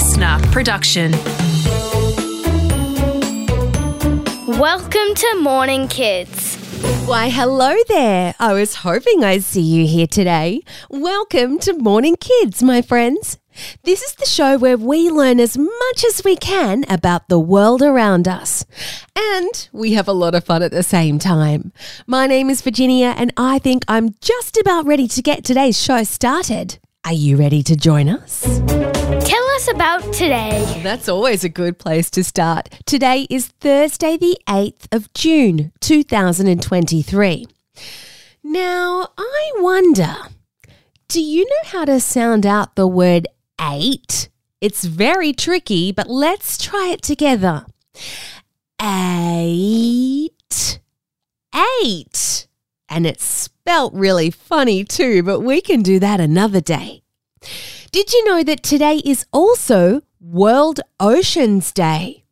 LiSTNR production. Welcome to Morning Kids. Why, hello there. I was hoping I'd see you here today. Welcome to Morning Kids, my friends. This is the show where we learn as much as we can about the world around us. And we have a lot of fun at the same time. My name is Virginia, and I think I'm just about ready to get today's show started. Are you ready to join us? Us about today. That's always a good place to start. Today is Thursday, the 8th of June, 2023. Now, I wonder do you know how to sound out the word eight? It's very tricky, but let's try it together. Eight. Eight. And it's spelt really funny too, but we can do that another day. Did you know that today is also World Oceans Day?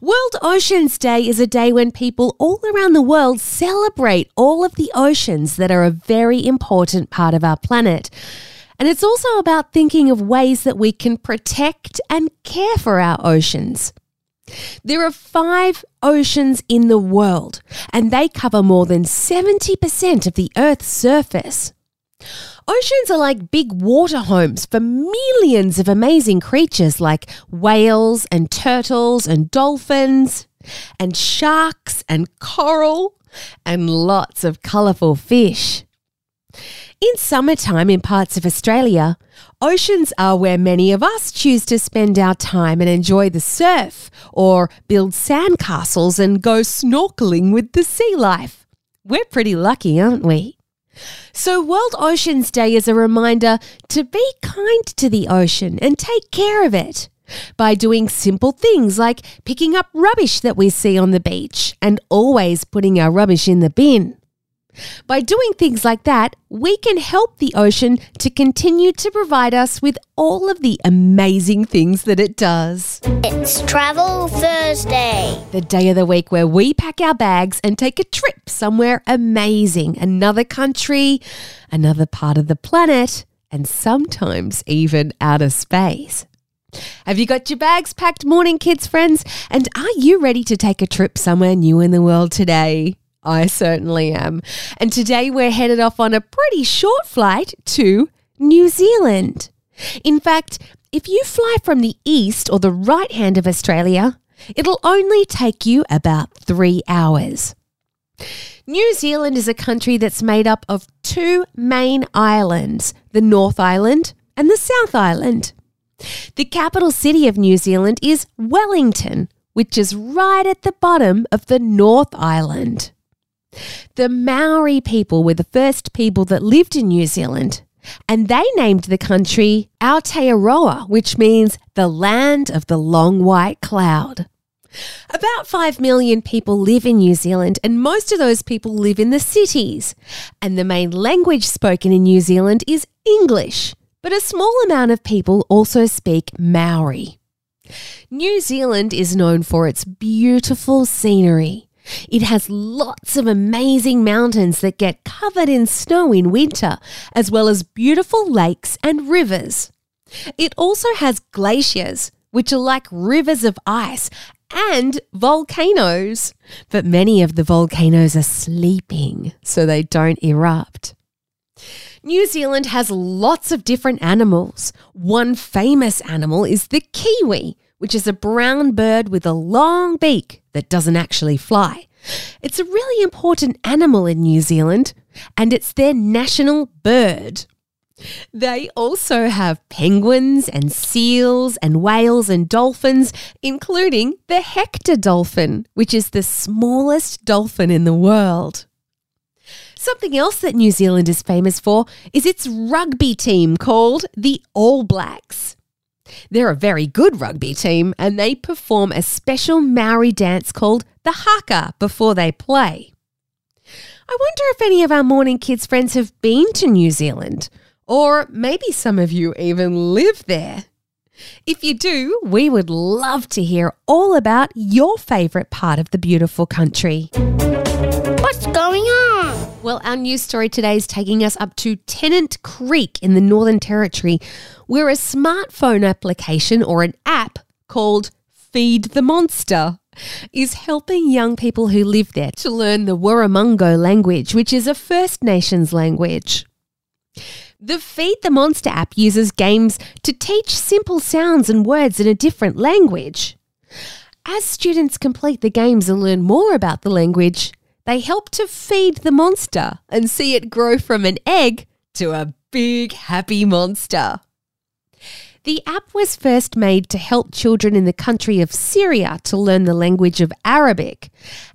World Oceans Day is a day when people all around the world celebrate all of the oceans that are a very important part of our planet. And it's also about thinking of ways that we can protect and care for our oceans. There are five oceans in the world, and they cover more than 70% of the Earth's surface. Oceans are like big water homes for millions of amazing creatures like whales and turtles and dolphins and sharks and coral and lots of colourful fish. In summertime in parts of Australia, oceans are where many of us choose to spend our time and enjoy the surf or build sandcastles and go snorkeling with the sea life. We're pretty lucky, aren't we? So, World Oceans Day is a reminder to be kind to the ocean and take care of it by doing simple things like picking up rubbish that we see on the beach and always putting our rubbish in the bin. By doing things like that, we can help the ocean to continue to provide us with all of the amazing things that it does. It's Travel Thursday. The day of the week where we pack our bags and take a trip somewhere amazing, another country, another part of the planet, and sometimes even outer space. Have you got your bags packed, morning kids friends? And are you ready to take a trip somewhere new in the world today? I certainly am. And today we're headed off on a pretty short flight to New Zealand. In fact, if you fly from the east or the right hand of Australia, it'll only take you about three hours. New Zealand is a country that's made up of two main islands the North Island and the South Island. The capital city of New Zealand is Wellington, which is right at the bottom of the North Island. The Maori people were the first people that lived in New Zealand, and they named the country Aotearoa, which means the land of the long white cloud. About 5 million people live in New Zealand, and most of those people live in the cities. And the main language spoken in New Zealand is English, but a small amount of people also speak Maori. New Zealand is known for its beautiful scenery. It has lots of amazing mountains that get covered in snow in winter, as well as beautiful lakes and rivers. It also has glaciers, which are like rivers of ice, and volcanoes. But many of the volcanoes are sleeping, so they don't erupt. New Zealand has lots of different animals. One famous animal is the kiwi, which is a brown bird with a long beak that doesn't actually fly. It's a really important animal in New Zealand, and it's their national bird. They also have penguins and seals and whales and dolphins, including the Hector dolphin, which is the smallest dolphin in the world. Something else that New Zealand is famous for is its rugby team called the All Blacks. They're a very good rugby team and they perform a special Maori dance called the haka before they play. I wonder if any of our Morning Kids friends have been to New Zealand, or maybe some of you even live there. If you do, we would love to hear all about your favourite part of the beautiful country. Well, our news story today is taking us up to Tennant Creek in the Northern Territory, where a smartphone application or an app called Feed the Monster is helping young people who live there to learn the Warumungu language, which is a First Nations language. The Feed the Monster app uses games to teach simple sounds and words in a different language. As students complete the games and learn more about the language, they help to feed the monster and see it grow from an egg to a big happy monster. The app was first made to help children in the country of Syria to learn the language of Arabic.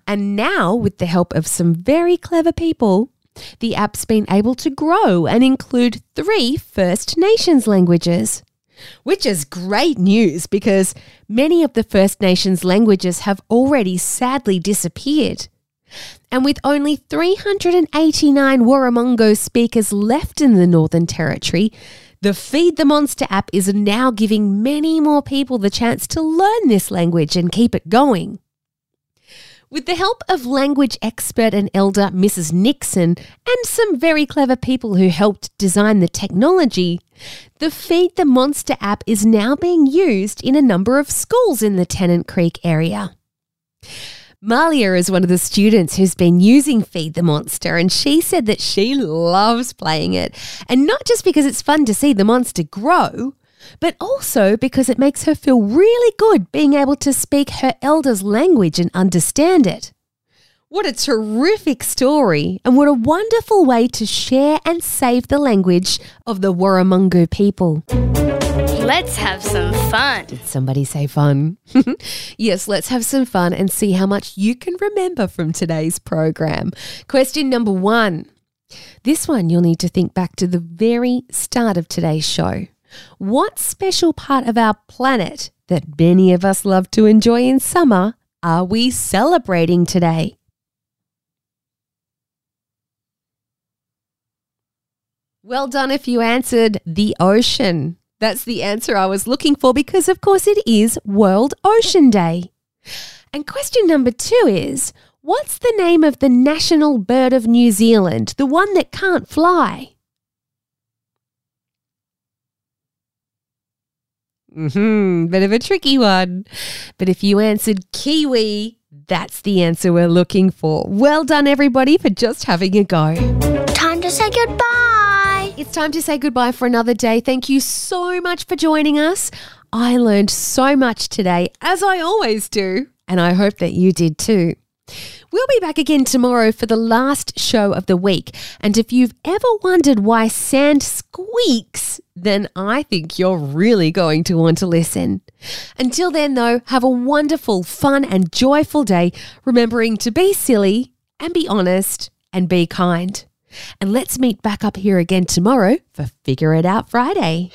And now, with the help of some very clever people, the app's been able to grow and include three First Nations languages. Which is great news because many of the First Nations languages have already sadly disappeared. And with only 389 Warumungu speakers left in the Northern Territory, the Feed the Monster app is now giving many more people the chance to learn this language and keep it going. With the help of language expert and elder Mrs. Nixon and some very clever people who helped design the technology, the Feed the Monster app is now being used in a number of schools in the Tennant Creek area. Malia is one of the students who's been using Feed the Monster, and she said that she loves playing it. And not just because it's fun to see the monster grow, but also because it makes her feel really good being able to speak her elders' language and understand it. What a terrific story, and what a wonderful way to share and save the language of the Warumungu people. Let's have some fun. Did somebody say fun? yes, let's have some fun and see how much you can remember from today's program. Question number one. This one you'll need to think back to the very start of today's show. What special part of our planet that many of us love to enjoy in summer are we celebrating today? Well done if you answered the ocean. That's the answer I was looking for because, of course, it is World Ocean Day. And question number two is What's the name of the national bird of New Zealand, the one that can't fly? Hmm, bit of a tricky one. But if you answered kiwi, that's the answer we're looking for. Well done, everybody, for just having a go. Time to say goodbye. It's time to say goodbye for another day. Thank you so much for joining us. I learned so much today, as I always do, and I hope that you did too. We'll be back again tomorrow for the last show of the week. And if you've ever wondered why sand squeaks, then I think you're really going to want to listen. Until then, though, have a wonderful, fun, and joyful day, remembering to be silly and be honest and be kind. And let's meet back up here again tomorrow for Figure It Out Friday.